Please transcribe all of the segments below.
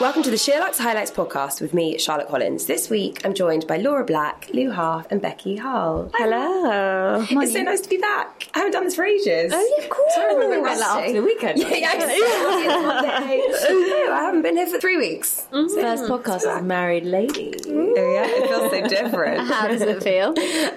Welcome to the Sheerluxe Highlights podcast with me, Charlotte Collins. This week, I'm joined by Laura Black, Lou Half, and Becky Hull. Hello. It's so nice to be back. I haven't done this for ages. Oh, yeah, of course. Sorry, a bit Like after the weekend. Yeah, yeah, no, I haven't been here for three weeks. Mm-hmm. First podcast as a married lady. Oh, yeah, it feels so different. How does it feel?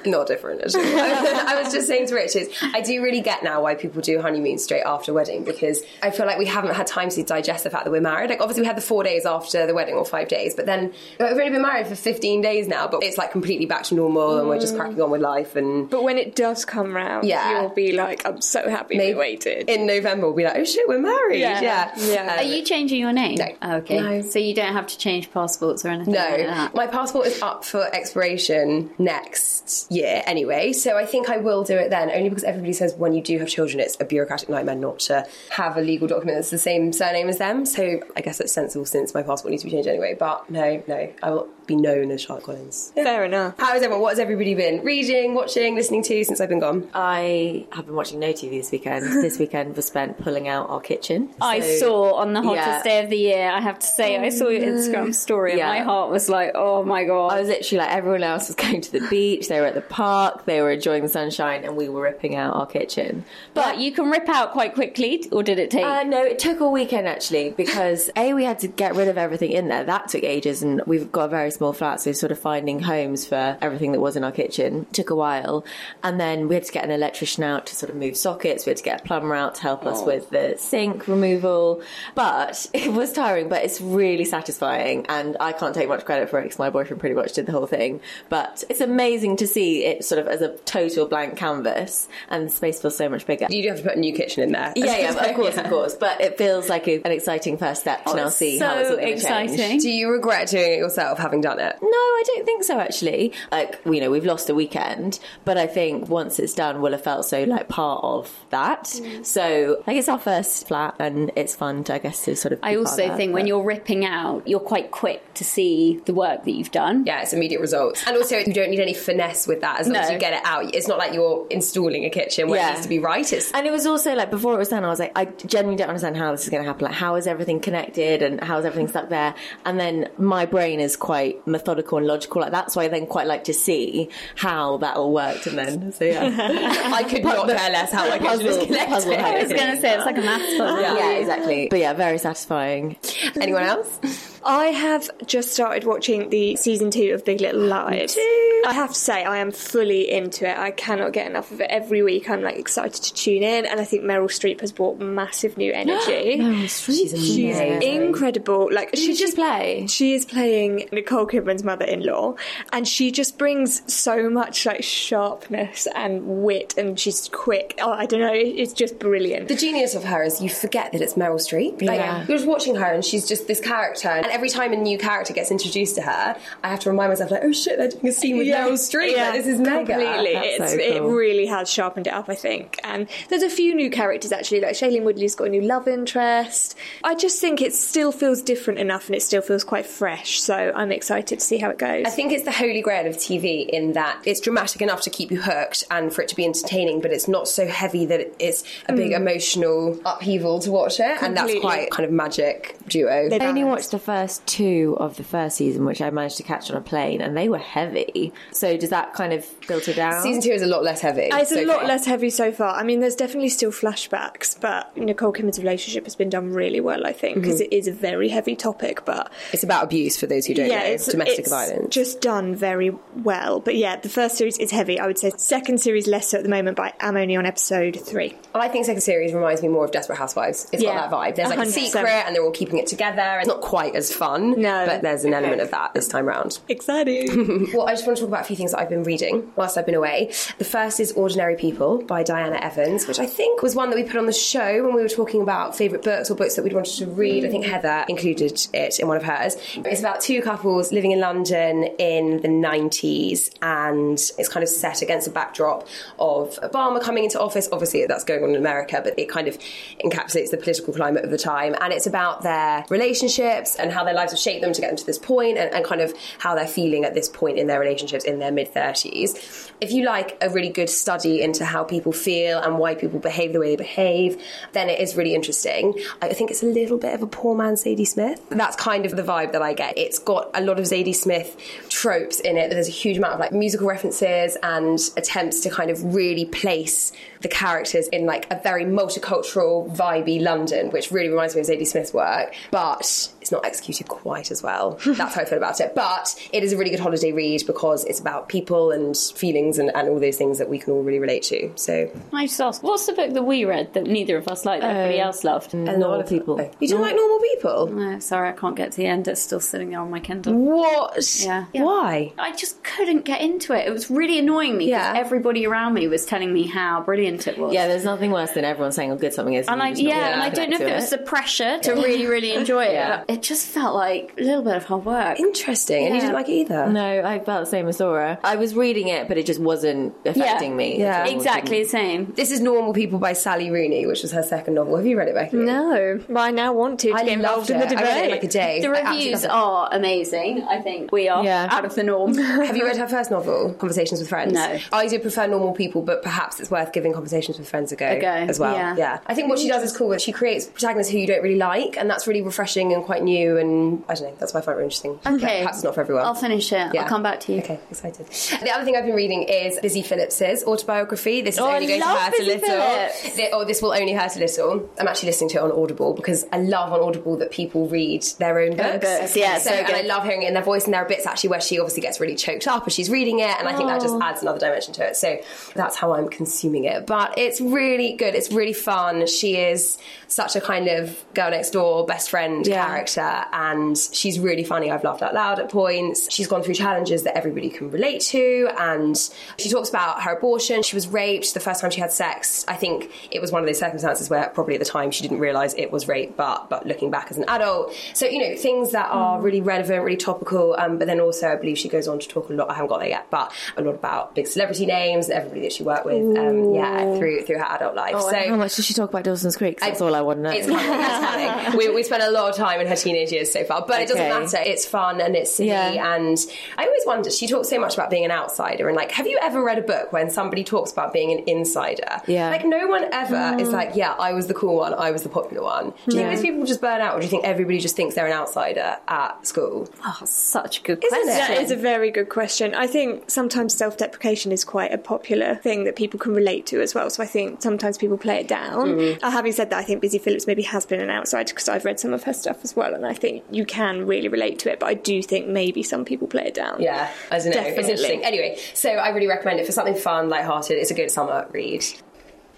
Not different, actually. I was just saying to Richard, I do really get now why people do honeymoon straight after wedding because I feel like we haven't had time to digest the fact that we're married. Like, obviously, we had the four days after the wedding or five days, but then we've only been married for 15 days now, but it's like completely back to normal and we're just cracking on with life. And But when it does come round, Yeah. you'll be like, I'm so happy Maybe we waited. in November, we'll be like, oh shit, we're married. Yeah. Yeah. Yeah. Um, Are you changing your name? No. Oh, okay. No. So you don't have to change passports or anything like No, that? my passport is up for expiration next year anyway, so I think I will do it then, only because everybody says when you do have children, it's a bureaucratic nightmare not to have a legal document that's the same surname as them. So I guess it's sensible since my passport needs to be changed anyway. But no, no, I will be known as Charlotte Collins. Yeah. Fair enough. How is everyone? What has everybody been reading, watching, listening to since I've been gone? I have been watching no TV this weekend. this weekend was spent pulling out our kitchen. I saw on the hottest yeah. day of the year, I have to say, I saw your Instagram story Yeah. and my heart was like, oh my god. I was literally like everyone else was going to the beach. They were at the park. They were enjoying the sunshine, and we were ripping out our kitchen. but you can rip out quite quickly, or did it take? Uh, no, it took all weekend actually because a we had to get rid of everything in there. That took ages, and we've got a very small flat, so sort of finding homes for everything that was in our kitchen took a while. And then we had to get an electrician out to sort of move sockets. We had to get a plumber out to help us oh. with the sink removal. But it was tiring, but it's really satisfying, and I can't take much credit for it because my boyfriend pretty much did the whole thing. But it's amazing to see it sort of as a total blank canvas, and the space feels so much bigger. You do have to put a new kitchen in there. Yeah, yeah, of course, of course. But it feels like a, an exciting first step to oh, now it's see so how it's all exciting. change. Do you regret doing it yourself, having done it? No, I don't think so. Actually, like you know, we've lost a weekend, but I think once it's done, we'll have felt so like part of that. Mm. So like it's our first flat, and it's fun to I guess to sort of. I also of that, think when you're ripping out, you're quite quick to see the work that you've done. Yeah, it's immediate results. And also, you don't need any finesse with that as long as you get it out. It's not like you're installing a kitchen where Yeah. it needs to be right. It's And it was also like before it was done, I was like, I genuinely don't understand how this is going to happen. Like, how is everything connected and how is everything stuck there? And then my brain is quite methodical and logical like that, so I then quite like to see how that all worked. And then, so yeah, I could not care less how my kitchen is puzzle, connected. puzzle. how I was going to say it's like a maths puzzle. yeah, exactly. But yeah, very satisfying. Anyone else? I have just started watching the season two of Big Little Lies. I have to say, I am fully into it. I cannot get enough of it. Every week, I'm like excited to tune in, and I think Meryl Streep has brought massive new energy. She's She's incredible. Like she she just play? She is playing Nicole Kidman's mother-in-law, and she just brings so much like sharpness and wit, and she's quick. Oh, I don't know. It's just brilliant. The genius of her is you forget that it's Meryl Streep. Like, Yeah. You're just watching her and she's just this character. And every time a new character gets introduced to her, I have to remind myself, like, oh shit, they're doing a scene with Meryl Streep. Like, this is mega. completely. So It really has sharpened it up, I think. And there's a few new characters actually. Like Shailene Woodley's got a new love interest. I just think it still feels different enough, and it still feels quite fresh. So I'm excited to see how it goes. I think it's the holy grail of TV in that it's dramatic enough to keep you hooked and for it to be entertaining, but it's not so heavy that it's a big mm. emotional upheaval to watch it. And that's quite kind of magic duo. They I only watched the first two of the first season, which I managed to catch on a plane, and they were heavy. So does that kind of filter down? Season two is a lot less heavy. It's so a lot far. less heavy so far. I mean, there's definitely still flashbacks, but Nicole Kidman's relationship has been done really well, I think, because mm-hmm. is a very heavy topic. But It's about abuse for those who don't know. it's Domestic it's violence. Just done very well. But yeah, the first series is heavy. I would say second series less so at the moment, but I'm only on episode three. I think second series reminds me more of Desperate Housewives. It's Yeah, got that vibe. There's like a 100%. secret, and they're all keeping it together. It's not quite as as fun. No. But there's an element of that this time round. Exciting. Well, I just want to talk about a few things that I've been reading whilst I've been away. The first is Ordinary People by Diana Evans, which I think was one that we put on the show when we were talking about favourite books or books that we'd wanted to read. I think Heather included it in one of hers. It's about two couples living in London in the 90s, and it's kind of set against a backdrop of Obama coming into office. Obviously, that's going on in America, but it kind of encapsulates the political climate of the time. And it's about their relationships and how their lives have shaped them to get them to this point and, and kind of how they're feeling at this point in their relationships in their mid 30s. If you like a really good study into how people feel and why people behave the way they behave, then it is really interesting. I think it's a little bit of a poor man Zadie Smith. That's kind of the vibe that I get. It's got a lot of Zadie Smith tropes in it. There's a huge amount of like musical references and attempts to kind of really place the characters in like a very multicultural, vibey London, which really reminds me of Zadie Smith's work, but it's not executed quite as well. That's how I feel about it. But it is a really good holiday read because it's about people and feelings and, and all those things that we can all really relate to. So I just ask, what's the book that we read that neither of us liked that everybody um, else loved? And a normal people. you don't like normal people? No, sorry, I can't get to the end. It's still sitting there on my Kindle. What? Yeah. Why? I just couldn't get into it. It was really annoying me because Yeah. everybody around me was telling me how brilliant it was. Yeah, there's nothing worse than everyone saying how good something is. And you I, just yeah, and I don't know if to it was the pressure to really, really enjoy it. Yeah. but It just felt like a little bit of hard work. Interesting. And you didn't like it either? No, I felt the same as Laura. I was reading it, but it just wasn't affecting me. Yeah. Exactly the same. This is Normal People by Sally Rooney, which was her second novel. Have you read it, Becky? no, but I now want to, to I get loved involved in the it. debate. I read it in like a day. The I reviews are amazing. I think we are Yeah. out of the norm. Have you read her first novel, Conversations with Friends? No. I do prefer normal people, but perhaps it's worth giving Conversations with Friends a go, A go, as well. yeah. I think what she does is cool. She creates protagonists who you don't really like, and that's really refreshing and quite new. And I don't know, that's why I find it interesting. Okay. perhaps not for everyone. I'll finish it. Yeah. I'll come back to you. Okay, excited. The other thing I've been reading is Busy Phillips's autobiography. This is Oh, I only going to hurt a little. Thi- oh, this will only hurt a little. I'm actually listening to it on Audible because I love on Audible that people read their own books. books, yeah, so, so and I love hearing it in their voice. And there are bits actually where she obviously gets really choked up as she's reading it, and I think that just Oh. adds another dimension to it. So that's how I'm consuming it. But it's really good. It's really fun. She is such a kind of girl next door, best friend Yeah. character, and she's really funny. I've laughed out loud at points. She's gone through challenges that everybody can relate to, and she talks about her abortion. She was raped the first time she had sex. I think it was one of those circumstances where probably at the time she didn't realise it was rape, but but looking back as an adult, so you know things that are really relevant, really topical. Um, but then also, I believe she goes on to talk a lot. I haven't got there yet, but a lot about big celebrity names, everybody that she worked with. Um, yeah, through through her adult life. Oh, so how much does she talk about Dawson's Creek? That's all I want to know. it's coming. It's coming. we, we spent a lot of time in her teenage years so far, but it doesn't matter. It's fun and it's silly. Yeah. And I always wonder. She talks so much about being an outsider, and like, have you ever read a book when somebody talks about being an insider? Yeah. Like, no one ever is like, yeah, I was the cool one, I was the popular one. Do you think these people just burn out, or do you think everybody just thinks they're an outsider at school? Oh, such a good Isn't it? question. That is a very good question. I think sometimes self deprecation is quite a popular thing that people can relate to as well. So I think sometimes people play it down. Uh, having said that, I think Busy Phillips maybe has been an outsider because I've read some of her stuff as well, and I think you can really relate to it. But I do think maybe some people play it down. Yeah, I don't know. Definitely. It's interesting. Anyway, so I really recommend it for something fun, light-hearted. It's a good summer read.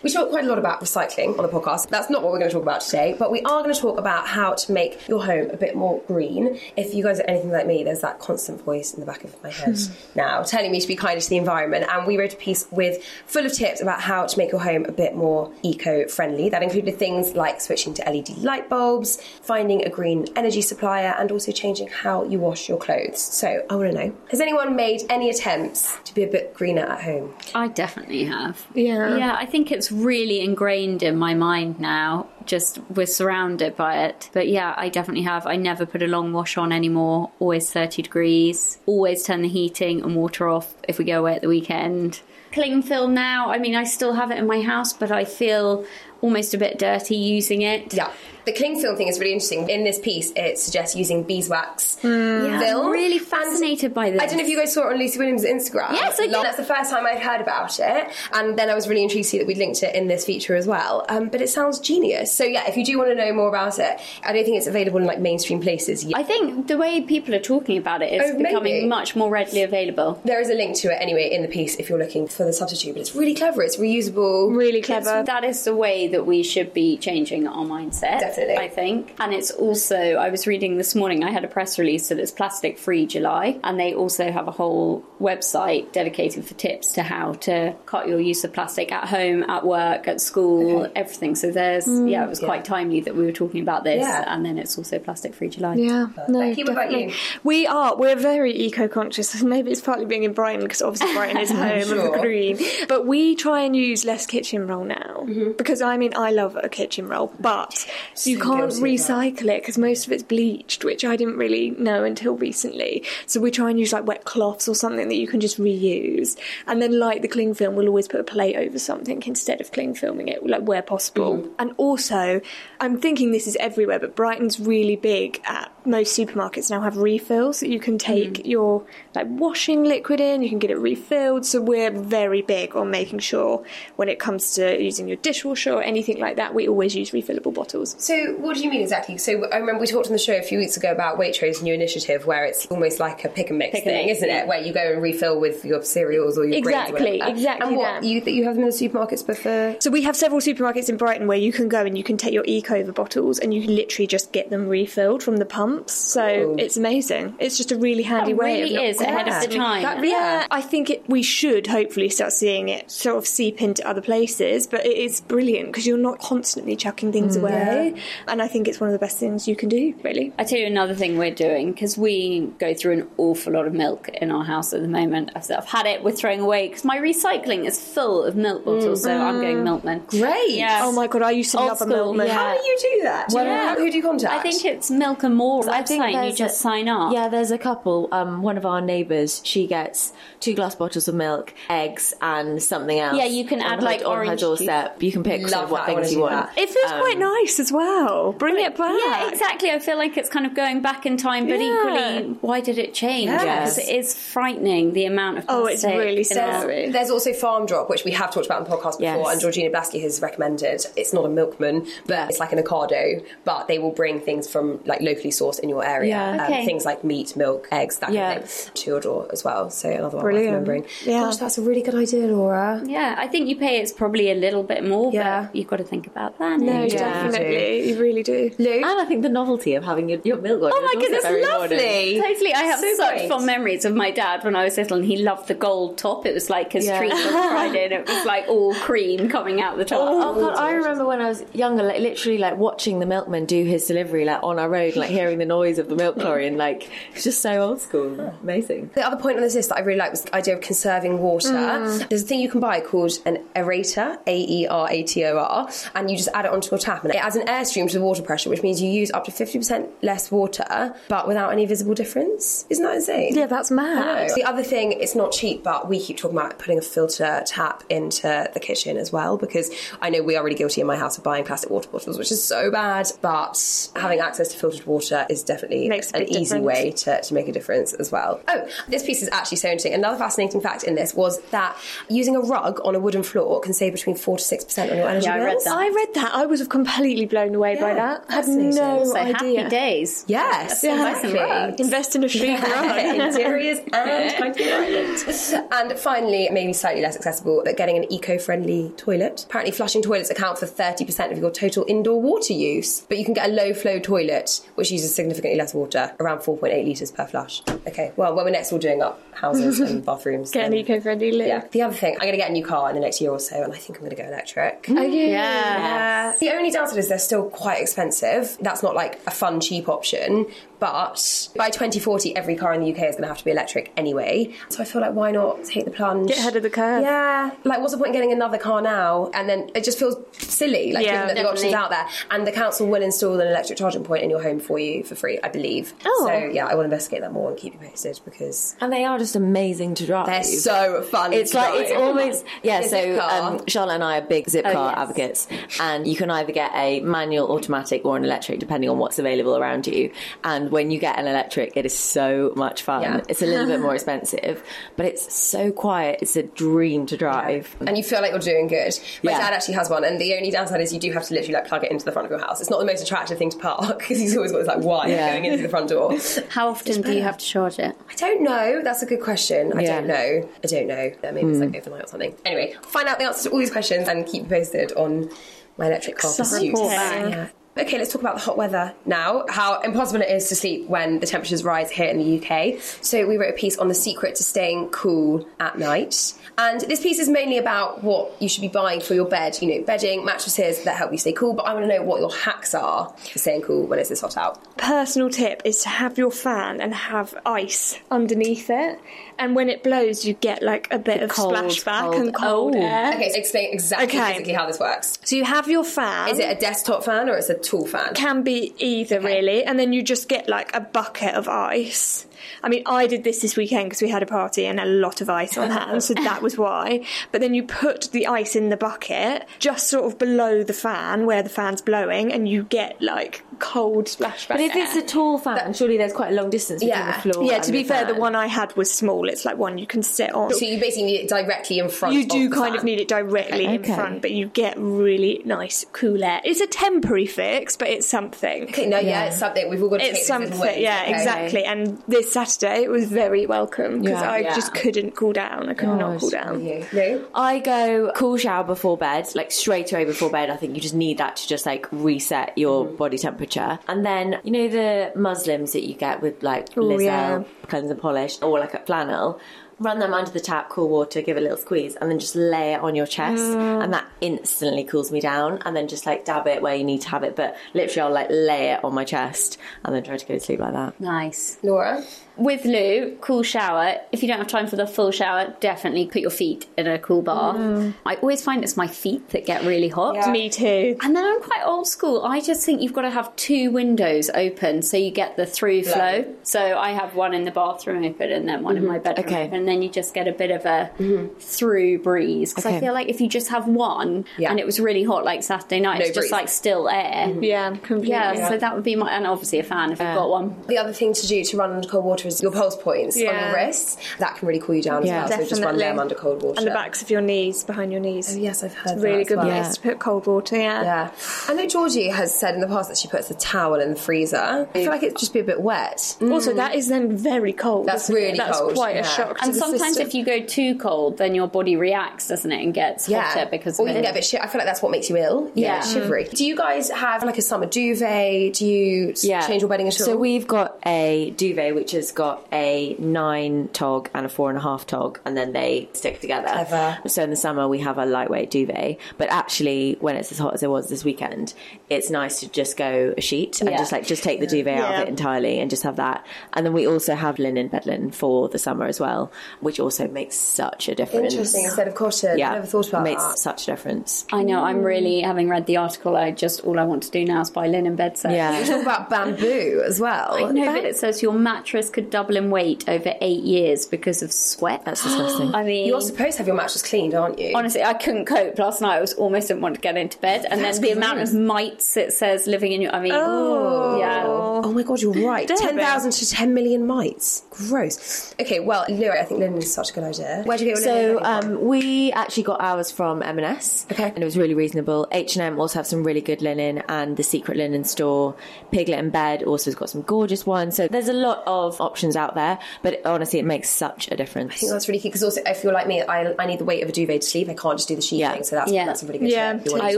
We talk quite a lot about recycling on the podcast. That's not what we're going to talk about today, but we are going to talk about how to make your home a bit more green. If you guys are anything like me, there's that constant voice in the back of my head hmm. now telling me to be kinder to the environment. And we wrote a piece with full of tips about how to make your home a bit more eco-friendly. That included things like switching to LED light bulbs, finding a green energy supplier, and also changing how you wash your clothes. So I want to know: Has anyone made any attempts to be a bit greener at home? I definitely have. Yeah. Yeah, I think it's really ingrained in my mind now. Just we're surrounded by it. But yeah, I definitely have. I never put a long wash on anymore. Always 30 degrees. Always turn the heating and water off if we go away at the weekend. Cling film now, I mean, I still have it in my house, but I feel almost a bit dirty using it. Yeah. The cling film thing is really interesting. In this piece, it suggests using beeswax Yeah, film. I'm really And fascinated by this. I don't know if you guys saw it on Lucy Williams' Instagram. Yes, I did. That's the first time I'd heard about it, and then I was really intrigued to see that we'd linked it in this feature as well. Um, but it sounds genius. So yeah, if you do want to know more about it, I don't think it's available in like mainstream places yet. I think the way people are talking about it is Oh, maybe. becoming much more readily available. there is a link to it anyway in the piece if you're looking for the substitute, but it's really clever. It's reusable. Really clever. That is the way that we should be changing our mindset. Definitely. I think. And it's also, I was reading this morning, I had a press release that it's plastic free July, and they also have a whole website dedicated for tips to how to cut your use of plastic at home, at work, at school, everything. So there's, mm. yeah, it was quite timely that we were talking about this, Yeah. and then it's also plastic free July. Yeah, no, Becky, what about definitely. you? We are. We're very eco-conscious. Maybe it's partly being in Brighton because obviously Brighton is home of the green. But we try and use less kitchen roll now mm-hmm. because I mean I love a kitchen roll, but you can't recycle it because most of it's bleached, which I didn't really know until recently. So we try and use like wet cloths or something that you can just reuse. And then like the cling film, we'll always put a plate over something instead of cling filming it, like where possible. And also, I'm thinking this is everywhere, but Brighton's really big at most supermarkets now have refills that you can take your like washing liquid in, you can get it refilled. So we're very big on making sure when it comes to using your dishwasher or anything like that, we always use refillable bottles. So, what do you mean exactly? So, I remember we talked on the show a few weeks ago about Waitrose' new initiative, where it's almost like a pick and mix Pick and thing, mix, isn't yeah. it? Where you go and refill with your cereals or your grains or Exactly, exactly And what that. you that you have them in the supermarkets before? So we have several supermarkets in Brighton where you can go and you can take your Ecover bottles and you can literally just get them refilled from the pumps. So Ooh. it's amazing. It's just a really handy That way. really of not is ahead of the time. That- Yeah, I think it, we should hopefully start seeing it sort of seep into other places, but it is brilliant because you're not constantly chucking things mm, away. And I think it's one of the best things you can do, really. I tell you another thing we're doing because we go through an awful lot of milk in our house at the moment. I've, I've had it, we're throwing away because my recycling is full of milk bottles, so I'm going Milkman. Great. Yeah. Oh my god, I used to Old love a school, milkman. yeah. How do you do that? Do you Well, know- who do you contact? I think it's Milk and More I think website. and You just a- sign up. Yeah, there's a couple. Um, one of our neighbours, she gets two glass bottles of milk, eggs, and something else. Yeah, you can on add, her- like, on her orange doorstep. You can pick sort of what that, I wanna things you want. that. It feels Um, quite nice as well. Bring it back. Yeah, exactly. I feel like it's kind of going back in time, but Yeah. equally, why did it change? Yes. Because it is frightening the amount of Oh, it's really in sad. our- Sorry. There's also Farm Drop, which we have talked about on the podcast before, Yes. and Georgina Blasky has recommended. It's not a milkman, but it's like an Ocado, but they will bring things from like locally sourced in your area. Yeah. Um, things like meat, milk, eggs, that Yeah. kind of thing, to your door as well. So another one Brilliant. worth remembering. Yeah. Gosh, that's a really good idea, Laura. Yeah, I think you pay it's probably a little bit more, Yeah. but you've got to think about that. No, eh? definitely. You really do. And I think the novelty of having your, your milk on Oh your my goodness, every morning. lovely. Totally, I have So such great. fond memories of my dad when I was little, and he loved the gold top. It was like his Yeah. treat on Friday, and it was like all cream coming out the top. Oh, oh god, I remember when I was younger, like literally like watching the milkman do his delivery like on our road, like hearing the noise of the milk lorry, and like it's just so old school, amazing. The other point on this list that I really like was the idea of conserving water. Mm. There's a thing you can buy called an aerator, A E R A T O R, and you just add it onto your tap, and it adds an airstream to the water pressure, which means you use up to 50% less water, but without any visible difference. Isn't that insane? Yeah, that's mad. The other thing, it's not cheap, but we keep talking about putting a filter tap into the kitchen as well because I know we are really guilty in my house of buying plastic water bottles, which is so bad. But having access to filtered water is definitely an easy difference. way to, to make a difference as well. Oh, this piece is actually so interesting. Another fascinating fact in this was that using a rug on a wooden floor can save between 4 to 6% on your energy Yeah, I read that. I read that. I was completely blown away by that. I had no so idea. happy days. Yes, Yeah. exactly. Invest in a street rug. Interiors and kind. And finally, maybe slightly less accessible, but getting an eco-friendly toilet. Apparently, flushing toilets account for 30% of your total indoor water use, but you can get a low-flow toilet which uses significantly less water, around 4.8 litres per flush. Okay, well, when we're next all doing up houses and bathrooms, Get an eco-friendly loo. yeah. The other thing, I'm going to get a new car in the next year or so, and I think I'm going to go electric. Oh, yeah. Yeah. The only downside is they're still quite expensive. That's not like a fun, cheap option. But by 2040, every car in the UK is going to have to be electric anyway. So I feel like why not take the plunge? Get ahead of the curve. Yeah. Like, what's the point in getting another car now? And then it just feels silly, like, Yeah, given that the option's out there. And the council will install an electric charging point in your home for you for free, I believe. Oh. So yeah, I will investigate that more and keep you posted because And they are just amazing to drive. they're so fun. It's to like it's drive. almost yeah. So um, Charlotte and I are big zip Oh, car yes. advocates, and you can either get a manual, automatic, or an electric, depending on what's available around you. And when you get an electric, it is so much fun. Yeah. It's a little bit more expensive, but it's so quiet. It's a dream to drive. and you feel like you're doing good. My Yeah. dad actually has one, and the only downside is you do have to literally like plug it into the front of your house. It's not the most attractive thing to park because he's always got this like wire Yeah. going into the front door. How often do you have to charge it? I don't know. That's a good question. I Yeah. don't know. I don't know. Maybe it's like hmm. overnight or something. Anyway, find out the answers to all these questions and keep you posted on my electric car Exciting. pursuits. Yeah. Okay, let's talk about the hot weather now. How impossible it is to sleep when the temperatures rise here in the UK. So we wrote a piece on the secret to staying cool at night. And this piece is mainly about what you should be buying for your bed. You know, bedding, mattresses that help you stay cool. But I want to know what your hacks are for staying cool when it's this hot out. Personal tip is to have your fan and have ice underneath it. And when it blows, you get like a bit of cold, splashback cold. and cold Oh. air. Okay, so explain exactly Okay. physically how this works. So you have your fan. Is it a desktop fan or it's a tall fan? can be either really, and then you just get like a bucket of ice. I mean, I did this this weekend because we had a party and a lot of ice on hand, so that was why. But then you put the ice in the bucket just sort of below the fan where the fan's blowing, and you get like cold splashback. But if it's a air. tall fan, surely there's quite a long distance between Yeah. the floor. yeah, and to be the fair, the one I had was small. It's like one you can sit on. So you basically need it directly in front. You do of the kind of need it directly in Okay. front, but you get really nice cool air. It's a temporary fix, but it's something. Okay, no, yeah. Yeah. it's something we've all got to take It's this little something, yeah, okay? exactly. And this Saturday it was very welcome because Yeah. I Yeah. just couldn't cool down. I could not cool down. You. No? I go cool shower before bed, like straight away before bed. I think you just need that to just like reset your Mm-hmm. body temperature. And then, you know, the muslims that you get with like Oh, Liz Earle, yeah. cleanse and polish, or like a flannel. Run them under the tap, cool water, give it a little squeeze, and then just lay it on your chest, Mm. and that instantly cools me down. And then just like dab it where you need to have it, but literally I'll like lay it on my chest, and then try to go to sleep like that. Nice. Laura? With Lou, cool shower. If you don't have time for the full shower, definitely put your feet in a cool bath. Mm. I always find it's my feet that get really hot. Yeah. Me too. And then I'm quite old school. I just think you've got to have two windows open so you get the through flow. So I have one in the bathroom open and then one in my mm-hmm. bedroom Okay. open. And then you just get a bit of a mm-hmm. through breeze. Because I feel like if you just have one Yeah. and it was really hot like Saturday night, No it's just like still air. Mm-hmm. Yeah, completely. Yeah, so that would be my, and obviously a fan if you've got one. The other thing to do to run under cold water is your pulse points on Yeah. your wrists. That can really cool you down Yeah. as well. So just run them under cold water. and the backs of your knees, behind your knees. Oh, yes, I've heard It's that really as good well. place Yeah. to put cold water. Yeah. Yeah. I know Georgie has said in the past that she puts a towel in the freezer. I feel like it'd just be a bit wet. Also, mm. that is then very cold. That's really That's cold, quite yeah. a shock. to And the sometimes system. if you go too cold, then your body reacts, doesn't it, and gets hotter because or of you can get a bit shit. I feel like that's what makes you ill. You Yeah. get shivery. Mm. Do you guys have like a summer duvet? Do you s- change your bedding at all? So we've got a duvet which has got a nine tog and a four and a half tog, and then they stick together. Clever. So in the summer we have a lightweight duvet, but actually when it's as hot as it was this weekend, it's nice to just go a sheet and Yeah. just like just take the duvet out of it entirely and just have that. And then we also have linen bed linen for the summer as well, which also makes such a difference. Interesting. Instead of cotton. Yeah, I never thought about makes that. such a difference. I know. I'm really having read the article. I just all I want to do now is buy linen bed sets. Yeah. Talk about bamboo as well. I know, but it says your mattress could double in weight over eight years because of sweat. That's disgusting. I mean, You're supposed to have your mattress cleaned, aren't you? honestly, I couldn't cope last night. I was almost didn't want to get into bed, and That's then the amount gross. of mites it says living in your. I mean, Oh. yeah. Oh my god, you're right. Damn it. 10,000 to 10 million mites. Gross. Okay, well, Lyra, I think linen is such a good idea. Where'd you get your So linen? from? um, we actually got ours from M&S, Okay. and it was really reasonable. H and M also have some really good linen, and the Secret Linen Store, Piglet in Bed also has got some gorgeous ones. So there's a lot of options out there, but honestly, it makes such a difference. I think that's really key because also if you're like me, I, I need the weight of a duvet to sleep. I can't just do the sheet Yeah. thing, so that's Yeah. that's a really good Yeah. tip. if you want to I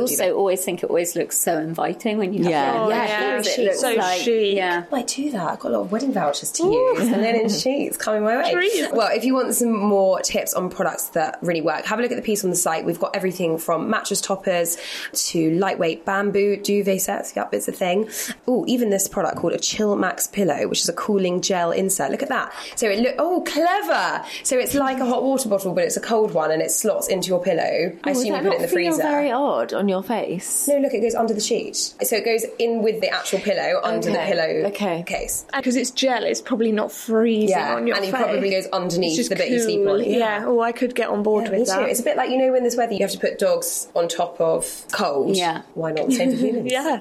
also always think it always looks so inviting when you have Yeah. linen Oh, sheets. yeah, It sheets. looks So like, chic. Yeah. I might do that. I've got a lot of wedding vouchers to use and linen sheets coming my way. Treat. Well, if you want some more tips on products that really work, have a look at the piece on the site. We've got everything from mattress toppers to lightweight bamboo duvet sets. Yep, it's a thing. Oh, even this product called a Chill Max pillow, which is a cooling gel insert. Look at that. So it look oh clever. So it's like a hot water bottle, but it's a cold one and it slots into your pillow. I oh, assume you put it in the freezer. very odd on your face. No, look, it goes under the sheet. So it goes in with the actual pillow under the pillow okay. case. because it's gel, it's probably not freezing Yeah, on your face. and it probably goes underneath the bit you sleep cool. on. Yeah. Oh, I could get on board Yeah, me with too. that. It's a bit like you know when this weather you have to put dogs on top of cold. Yeah. Why not the same for humans? yeah.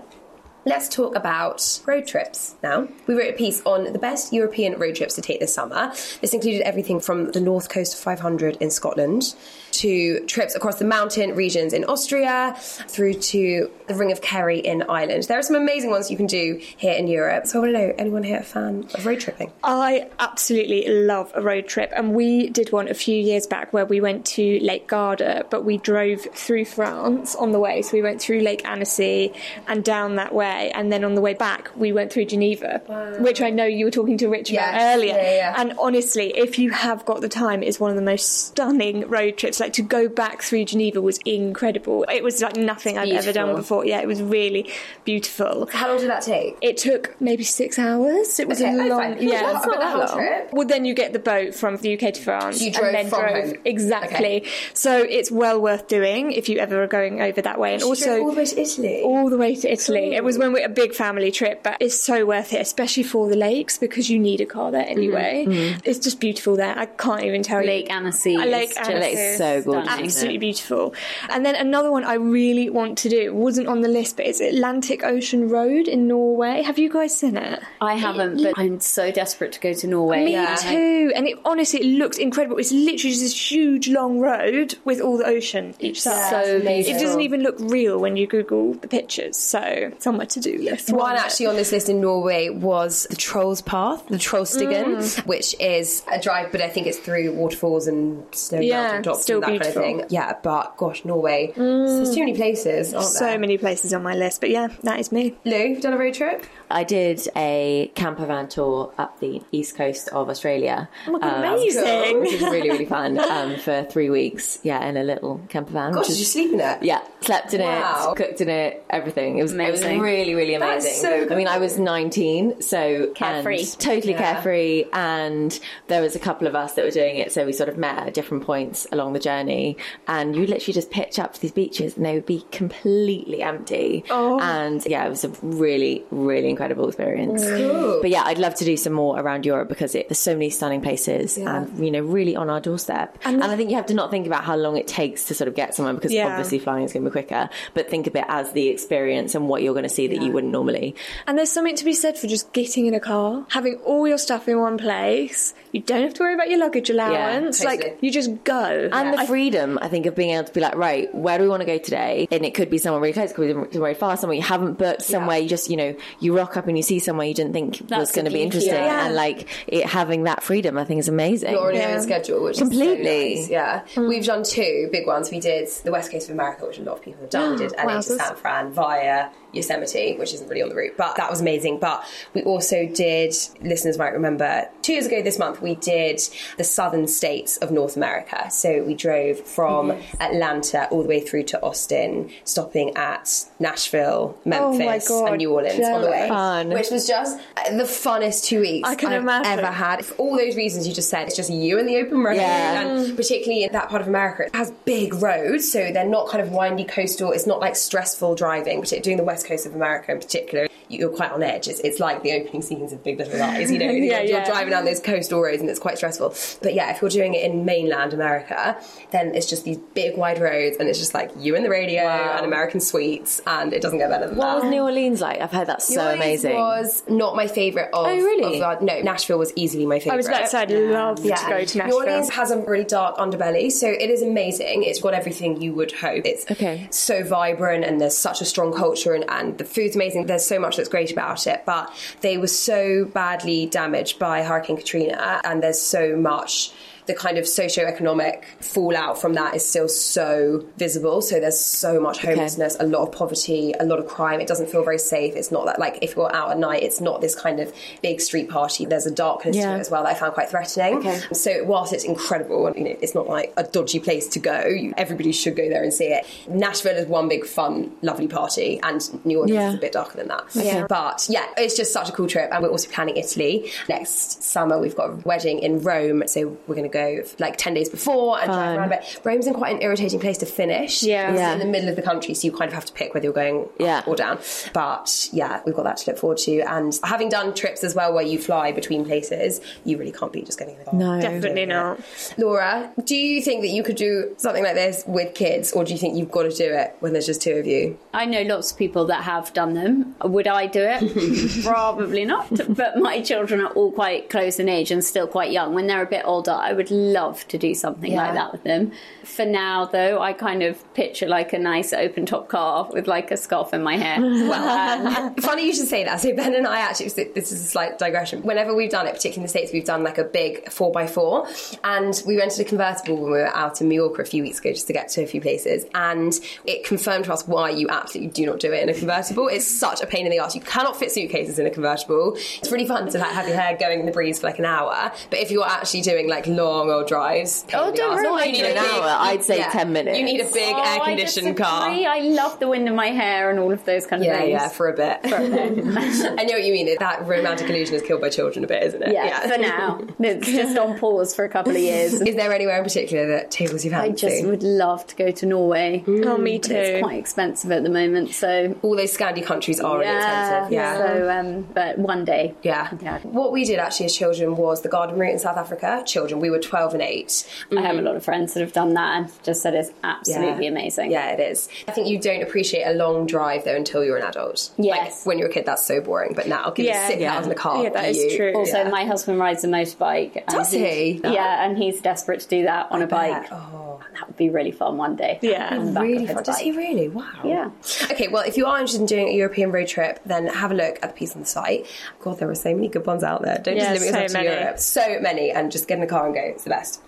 Let's talk about road trips now. We wrote a piece on the best European road trips to take this summer. This included everything from the North Coast 500 in Scotland to trips across the mountain regions in Austria through to the Ring of Kerry in Ireland. There are some amazing ones you can do here in Europe. So I want to know, anyone here a fan of road tripping? I absolutely love a road trip, and we did one a few years back where we went to Lake Garda, but we drove through France on the way. So we went through Lake Annecy and down that way, and then on the way back, we went through Geneva, which I know you were talking to Rich Yes, about earlier. yeah, yeah. And honestly, if you have got the time, it's one of the most stunning road trips. Like to go back through Geneva was incredible. It was like nothing I've ever done before. Yeah, it was really beautiful. How long did that take? It took maybe six hours. It was Okay, a oh, long, fine. yeah, That's not that whole trip. well, then you get the boat from the UK to France. You drove and then drove home. exactly. Okay. So it's well worth doing if you ever are going over that way. And also all the way to Italy. all the way to Italy. Oh. It was when we a big family trip, but it's so worth it, especially for the lakes because you need a car there mm-hmm. anyway. Mm-hmm. It's just beautiful there. I can't even tell Lake you. Annecy. Lake is Annecy. It's so gorgeous. Absolutely beautiful. And then another one I really want to do it wasn't on the list, but it's Atlantic Ocean Road in Norway. Have you guys seen it? I haven't, but I'm so desperate to go to Norway. Me Yeah. too. And it honestly it looks incredible. It's literally just this huge long road with all the ocean each side. So amazing. It doesn't even look real when you Google the pictures. So somewhere to do list. One actually on this list in Norway was the Trolls Path, the Trollstigen, Mm. which is a drive, but I think it's through waterfalls and snow Yeah, mountain tops still and that beautiful. Mm. kind of thing. Yeah, but gosh, Norway. There's too many places, aren't So there? many places on my list, but yeah, that is me. Lou, you've done a road trip? I did a camper van tour up the east coast of Australia. Oh um, Amazing. Which was really, really fun um, for three weeks. Yeah, in a little camper van. Gosh, which did you sleep in it? Yeah, slept in Wow. it, cooked in it, everything. It was, it was Amazing. Really, really That's amazing. so I mean, I was 19, so Carefree. and totally Yeah. carefree. And there was a couple of us that were doing it, so we sort of met at different points along the journey. And you literally just pitch up to these beaches, and they would be completely empty. Oh. And yeah, it was a really, really incredible experience. Cool. But yeah, I'd love to do some more around Europe because it, there's so many stunning places and, you know, really on our doorstep. And, I think you have to not think about how long it takes to sort of get somewhere because Yeah. obviously flying is going to be quicker, but think of it as the experience and what you're going to see that you wouldn't normally. And there's something to be said for just getting in a car, having all your stuff in one place. You don't have to worry about your luggage allowance. totally. Like you just go. And the freedom, I think, of being able to be like, right, where do we want to go today? And it could be somewhere really close, it could be somewhere very far, somewhere you haven't booked, somewhere you just, you know, you rock up and you see somewhere you didn't think was That's the going to be interesting. yeah. And like it having that freedom, I think is amazing. You're on your own schedule, which Completely. is so nice. Yeah, mm. we've done two big ones. We did the west coast of America, which a lot of people have done. We did LA to San Fran via Yosemite, which isn't really on the route, but that was amazing. But we also did, listeners might remember, two years ago this month, we did the southern states of North America. So we drove from Atlanta all the way through to Austin, stopping at Nashville, oh Memphis, God, and New Orleans on the way, Fun. which was just the funnest two weeks I can I've imagine. ever had. For all those reasons you just said, it's just you and the open road, Yeah. and particularly in that part of America, it has big roads, so they're not kind of windy coastal. It's not like stressful driving, particularly doing the west coast of America in particular. You're quite on edge. It's, it's like the opening scenes of Big Little Lies. You know, you're, Yeah, you're driving down those coastal roads, and it's quite stressful. But yeah, if you're doing it in mainland America, then it's just these big wide roads, and it's just like you and the radio Wow. and American sweets, and it doesn't get better than What that. What was New Orleans like? I've heard that's so New Orleans amazing. Was not my favourite of. Oh, really? of our- no, Nashville was easily my favourite. I was about to say I'd love to go to Nashville. New Orleans has a really dark underbelly, so it is amazing. It's got everything you would hope. It's Okay. so vibrant, and there's such a strong culture, and, and the food's amazing. There's so much that's great about it, but they were so badly damaged by Hurricane Katrina, and there's so much. The kind of socio-economic fallout from that is still so visible. So there's so much homelessness, a lot of poverty, a lot of crime. It doesn't feel very safe. It's not that like if you're out at night, it's not this kind of big street party. There's a darkness Yeah. to it as well that I found quite threatening. Okay. So whilst it's incredible, and you know, it's not like a dodgy place to go. Everybody should go there and see it. Nashville is one big fun, lovely party, and New Orleans Yeah. is a bit darker than that. Yeah. But yeah, it's just such a cool trip, and we're also planning Italy next summer. We've got a wedding in Rome, so we're going to go like 10 days before and drive around. But Rome's in quite an irritating place to finish. Yeah. It's Yeah. in the middle of the country, so you kind of have to pick whether you're going Yeah. up or down. But yeah, we've got that to look forward to. And having done trips as well where you fly between places, you really can't beat just getting in the car. No. Definitely not. Laura, do you think that you could do something like this with kids, or do you think you've got to do it when there's just two of you? I know lots of people that have done them. Would I do it? Probably not. But my children are all quite close in age and still quite young. When they're a bit older, I would love to do something Yeah. like that with them. For now, though, I kind of picture like a nice open top car with like a scarf in my hair. Well, um, funny you should say that. So Ben and I actually, this is a slight digression. Whenever we've done it, particularly in the States, we've done like a big 4x4 and we rented a convertible when we were out in Mallorca a few weeks ago just to get to a few places and it confirmed to us why you absolutely do not do it in a convertible. It's such a pain in the ass. You cannot fit suitcases in a convertible. It's really fun to like have your hair going in the breeze for like an hour, but if you're actually doing like long old drives, Oh, don't arse. worry. You need an hour. I'd say 10 minutes. You need a big Oh, air I conditioned car. disagree. I love the wind in my hair and all of those kind of Yeah, things. yeah, for a bit. I know what you mean. That romantic illusion is killed by children a bit, isn't it? yeah, for now. It's just on pause for a couple of years. Is there anywhere in particular that tickles your I just would love to go to Norway. Oh, me But it's quite expensive at the moment, so All those Scandi countries are really expensive. Yeah. So, um, but one day. Yeah. Yeah. What we did actually as children was the garden route in South Africa. Children, we were 12 and 8. I have a mm-hmm. lot of friends that have done that and just said it's absolutely amazing. Yeah, it is. I think you don't appreciate a long drive though until you're an adult. Yes. Like when you're a kid, that's so boring. But now, give Yeah. six Yeah. hours in the car. Yeah, that is you- true. Also, Yeah. my husband rides a motorbike. Does he? Yeah, and he's desperate to do that on a bike. Oh. That would be really fun one day. Yeah. On the back Really fun. Does he really? Wow. Yeah. Okay, well, if you are interested in doing a European road trip, then have a look at the piece on the site. God, there are so many good ones out there. Don't Yeah, just limit yourself so to many. Europe. So many, and just get in the car and go. It's the best.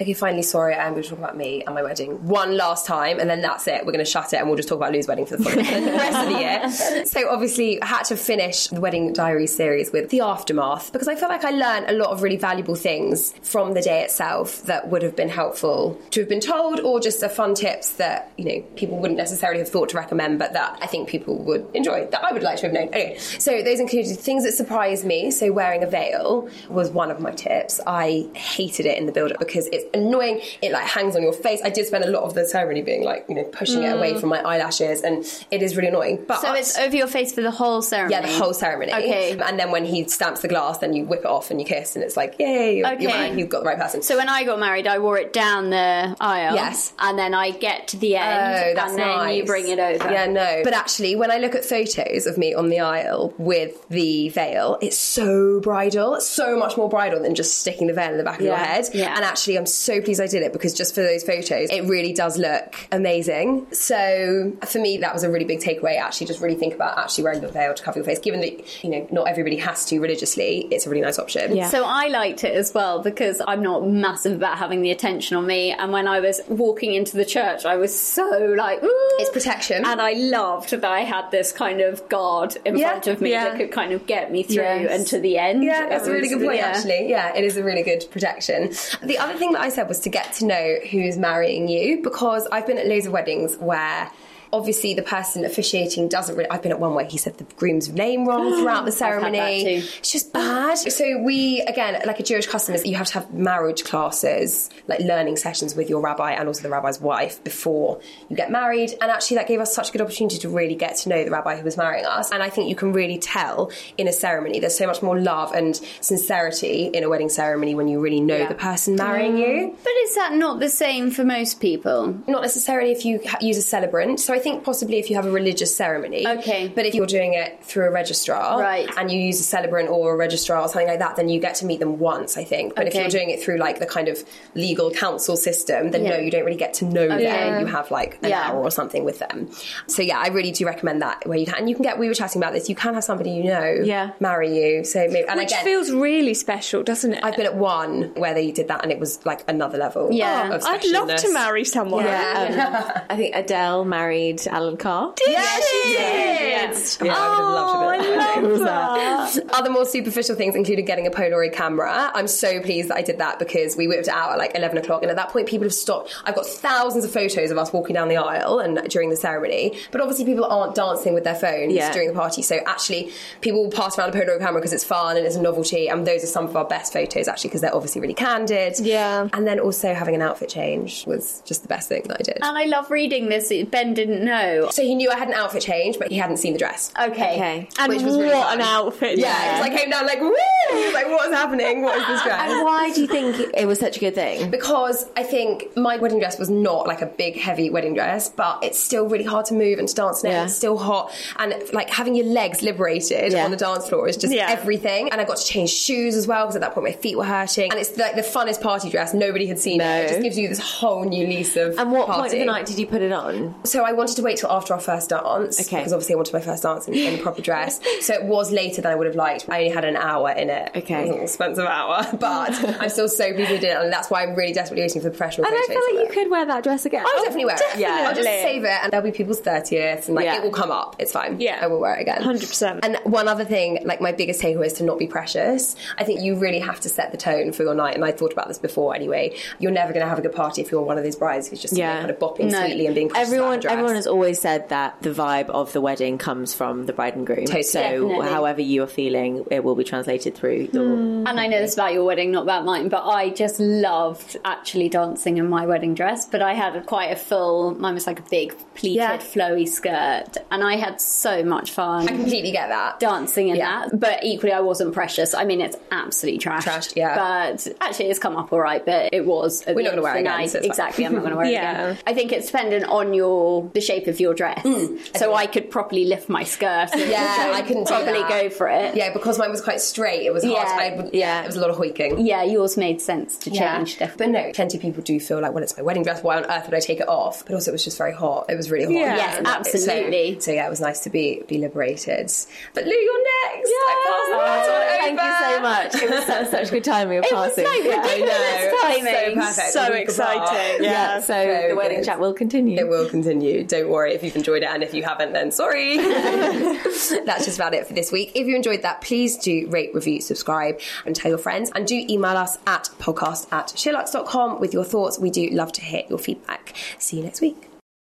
Okay, finally, sorry, I'm going to talk about me and my wedding one last time, and then that's it. We're going to shut it, and we'll just talk about Lou's wedding for the, the rest of the year. So, obviously, I had to finish the wedding diary series with the aftermath because I felt like I learned a lot of really valuable things from the day itself that would have been helpful to have been told, or just the fun tips that you know people wouldn't necessarily have thought to recommend, but that I think people would enjoy. That I would like to have known. Anyway, so those included things that surprised me. So, wearing a veil was one of my tips. I hated it in the build up because it's annoying. It like hangs on your face. I did spend a lot of the ceremony being like, you know, pushing it away mm. from my eyelashes, and it is really annoying. But So it's over your face for the whole ceremony? yeah, the whole ceremony. Okay. And then when he stamps the glass, then you whip it off and you kiss, and it's like, yay, you're, Okay. you're married, you've got the right person. So when I got married, I wore it down the aisle. Yes. And then I get to the oh, end, Oh, and then nice. you bring it over. Yeah, no. But actually, when I look at photos of me on the aisle with the veil, it's so bridal, It's so much more bridal than just sticking the veil in the back of your head. Yeah. And actually, I'm so pleased I did it because just for those photos, it really does look amazing. So for me, that was a really big takeaway. Actually, just really think about actually wearing the veil to cover your face. Given that you know not everybody has to religiously, it's a really nice option. Yeah. So I liked it as well because I'm not massive about having the attention on me. And when I was walking into the church, I was so like, Ooh. It's protection. And I loved that I had this kind of guard in Yeah, front of me yeah. that could kind of get me through Yes. and to the end. Yeah, that's a really good point, yeah. actually. Yeah, it is a really good protection. The other thing that I said was to get to know who's marrying you because I've been at loads of weddings where. Obviously, the person officiating doesn't really. I've been at one where he said the groom's name wrong throughout the ceremony. It's just bad. So we, again, like a Jewish custom, is you have to have marriage classes, like learning sessions with your rabbi and also the rabbi's wife before you get married. And actually, that gave us such a good opportunity to really get to know the rabbi who was marrying us. And I think you can really tell in a ceremony. There's so much more love and sincerity in a wedding ceremony when you really know Yeah. the person marrying you. But is that not the same for most people? Not necessarily if you ha- use a celebrant. So I think possibly if you have a religious ceremony. Okay. But if you're doing it through a registrar Right. and you use a celebrant or a registrar or something like that, then you get to meet them once, I think. But if you're doing it through like the kind of legal counsel system, then Yeah. no, you don't really get to know Okay. them. You have like an Yeah. hour or something with them. So yeah, I really do recommend that where you can. And you can get. We were chatting about this. You can have somebody you know Yeah. marry you. So maybe and Which again. feels really special, doesn't it? I've been at one where they did that, and it was like another level. Yeah. of I'd love to marry someone. Yeah, um, I think Adele married Alan Carr. Yeah, she did. Yeah, I would have loved to Oh, have that that. Other more superficial things included getting a Polaroid camera. I'm so pleased that I did that because we whipped out at like 11 o'clock, and at that point, people have stopped. I've got thousands of photos of us walking down the aisle and during the ceremony, but obviously, people aren't dancing with their phones Yeah. during the party. So actually, people will pass around a Polaroid camera because it's fun and it's a novelty, and those are some of our best photos actually because they're obviously really candid. Yeah. And then also having an outfit change was just the best thing that I did. And I love reading this. Ben didn't know. so he knew I had an outfit change, but he hadn't seen the dress. Okay. Okay. And Which was really what fun. an outfit. Yeah, it was like came down like woo. He was like, "What's happening? What is this dress?" And why do you think it was such a good thing? Because I think my wedding dress was not like a big, heavy wedding dress, but it's still really hard to move and to dance in it. Yeah. It's still hot. And like having your legs liberated Yeah. on the dance floor is just Yeah. everything. And I got to change shoes as well because at that point my feet were hurting. And it's like the funnest party dress. Nobody had seen No. it. It just gives you this whole new lease of And what party. point of the night did you put it on? So I wanted to wait till after our first dance. Okay. Because obviously I wanted my first dance in, in a proper dress. so it was later than I would have liked. I only had an hour in it. Okay. It was an expensive hour. But I'm still so pleased we did it. And that's why I'm really desperately waiting for the professional And I feel like you could wear that dress again. I'll definitely wear it. Yeah. I'll just save it and there'll be people's 30th and like Yeah. it will come up. It's fine. Yeah. I will wear it again. 100%. And one other thing, like my biggest takeaway is to not be precious. I think you really have to set the tone for your night. And I thought about this before anyway. You're never going to have a good party if you're one of these brides who's just Yeah. kind of bopping No. sweetly and being precious Everyone, everyone has always said that the vibe of the wedding comes from the bride and groom. Totally. So, Definitely. however you are feeling, it will be translated through your. Hmm. And I know this about your wedding, not about mine, but I just loved actually dancing in my wedding dress. But I had a, quite a full, mine was like a big pleated, Yeah. flowy skirt, and I had so much fun. I completely get that. dancing in Yeah. that. But equally, I wasn't precious. I mean, it's absolutely trash. Trashed, yeah. But actually, it's come up all right. But it was. at We're not gonna wear it the again, so it's fine. exactly, I'm not going to wear it Yeah. again. I think it's dependent on your the shape of your dress. Mm, so I could properly lift my skirt. and Yeah, I couldn't do probably go for it. Yeah, because mine was quite straight. It was hard. Yeah. I would, Yeah. yeah, it was a lot of hoiking. Yeah, yours made sense to change. But no, plenty of people do feel like, well, it's my wedding dress. Why on earth would I take it off? But also, it was just very hot. It was really hot. Yeah. Yes, that- so- absolutely. So, yeah, it was nice to be be liberated. But Lou, you're next. I the baton Thank you so much. It was such, such good timing of It was passing. like I know. timing. So perfect. So A exciting. yeah, Yeah. so So the wedding good. chat will continue. It will continue. Don't worry if you've enjoyed it, and if you haven't, then sorry. That's just about it for this week. If you enjoyed that, please do rate, review, subscribe, and tell your friends. And do email us at podcast at sheerluxe.com with your thoughts. We do love to hear your feedback. See you next week.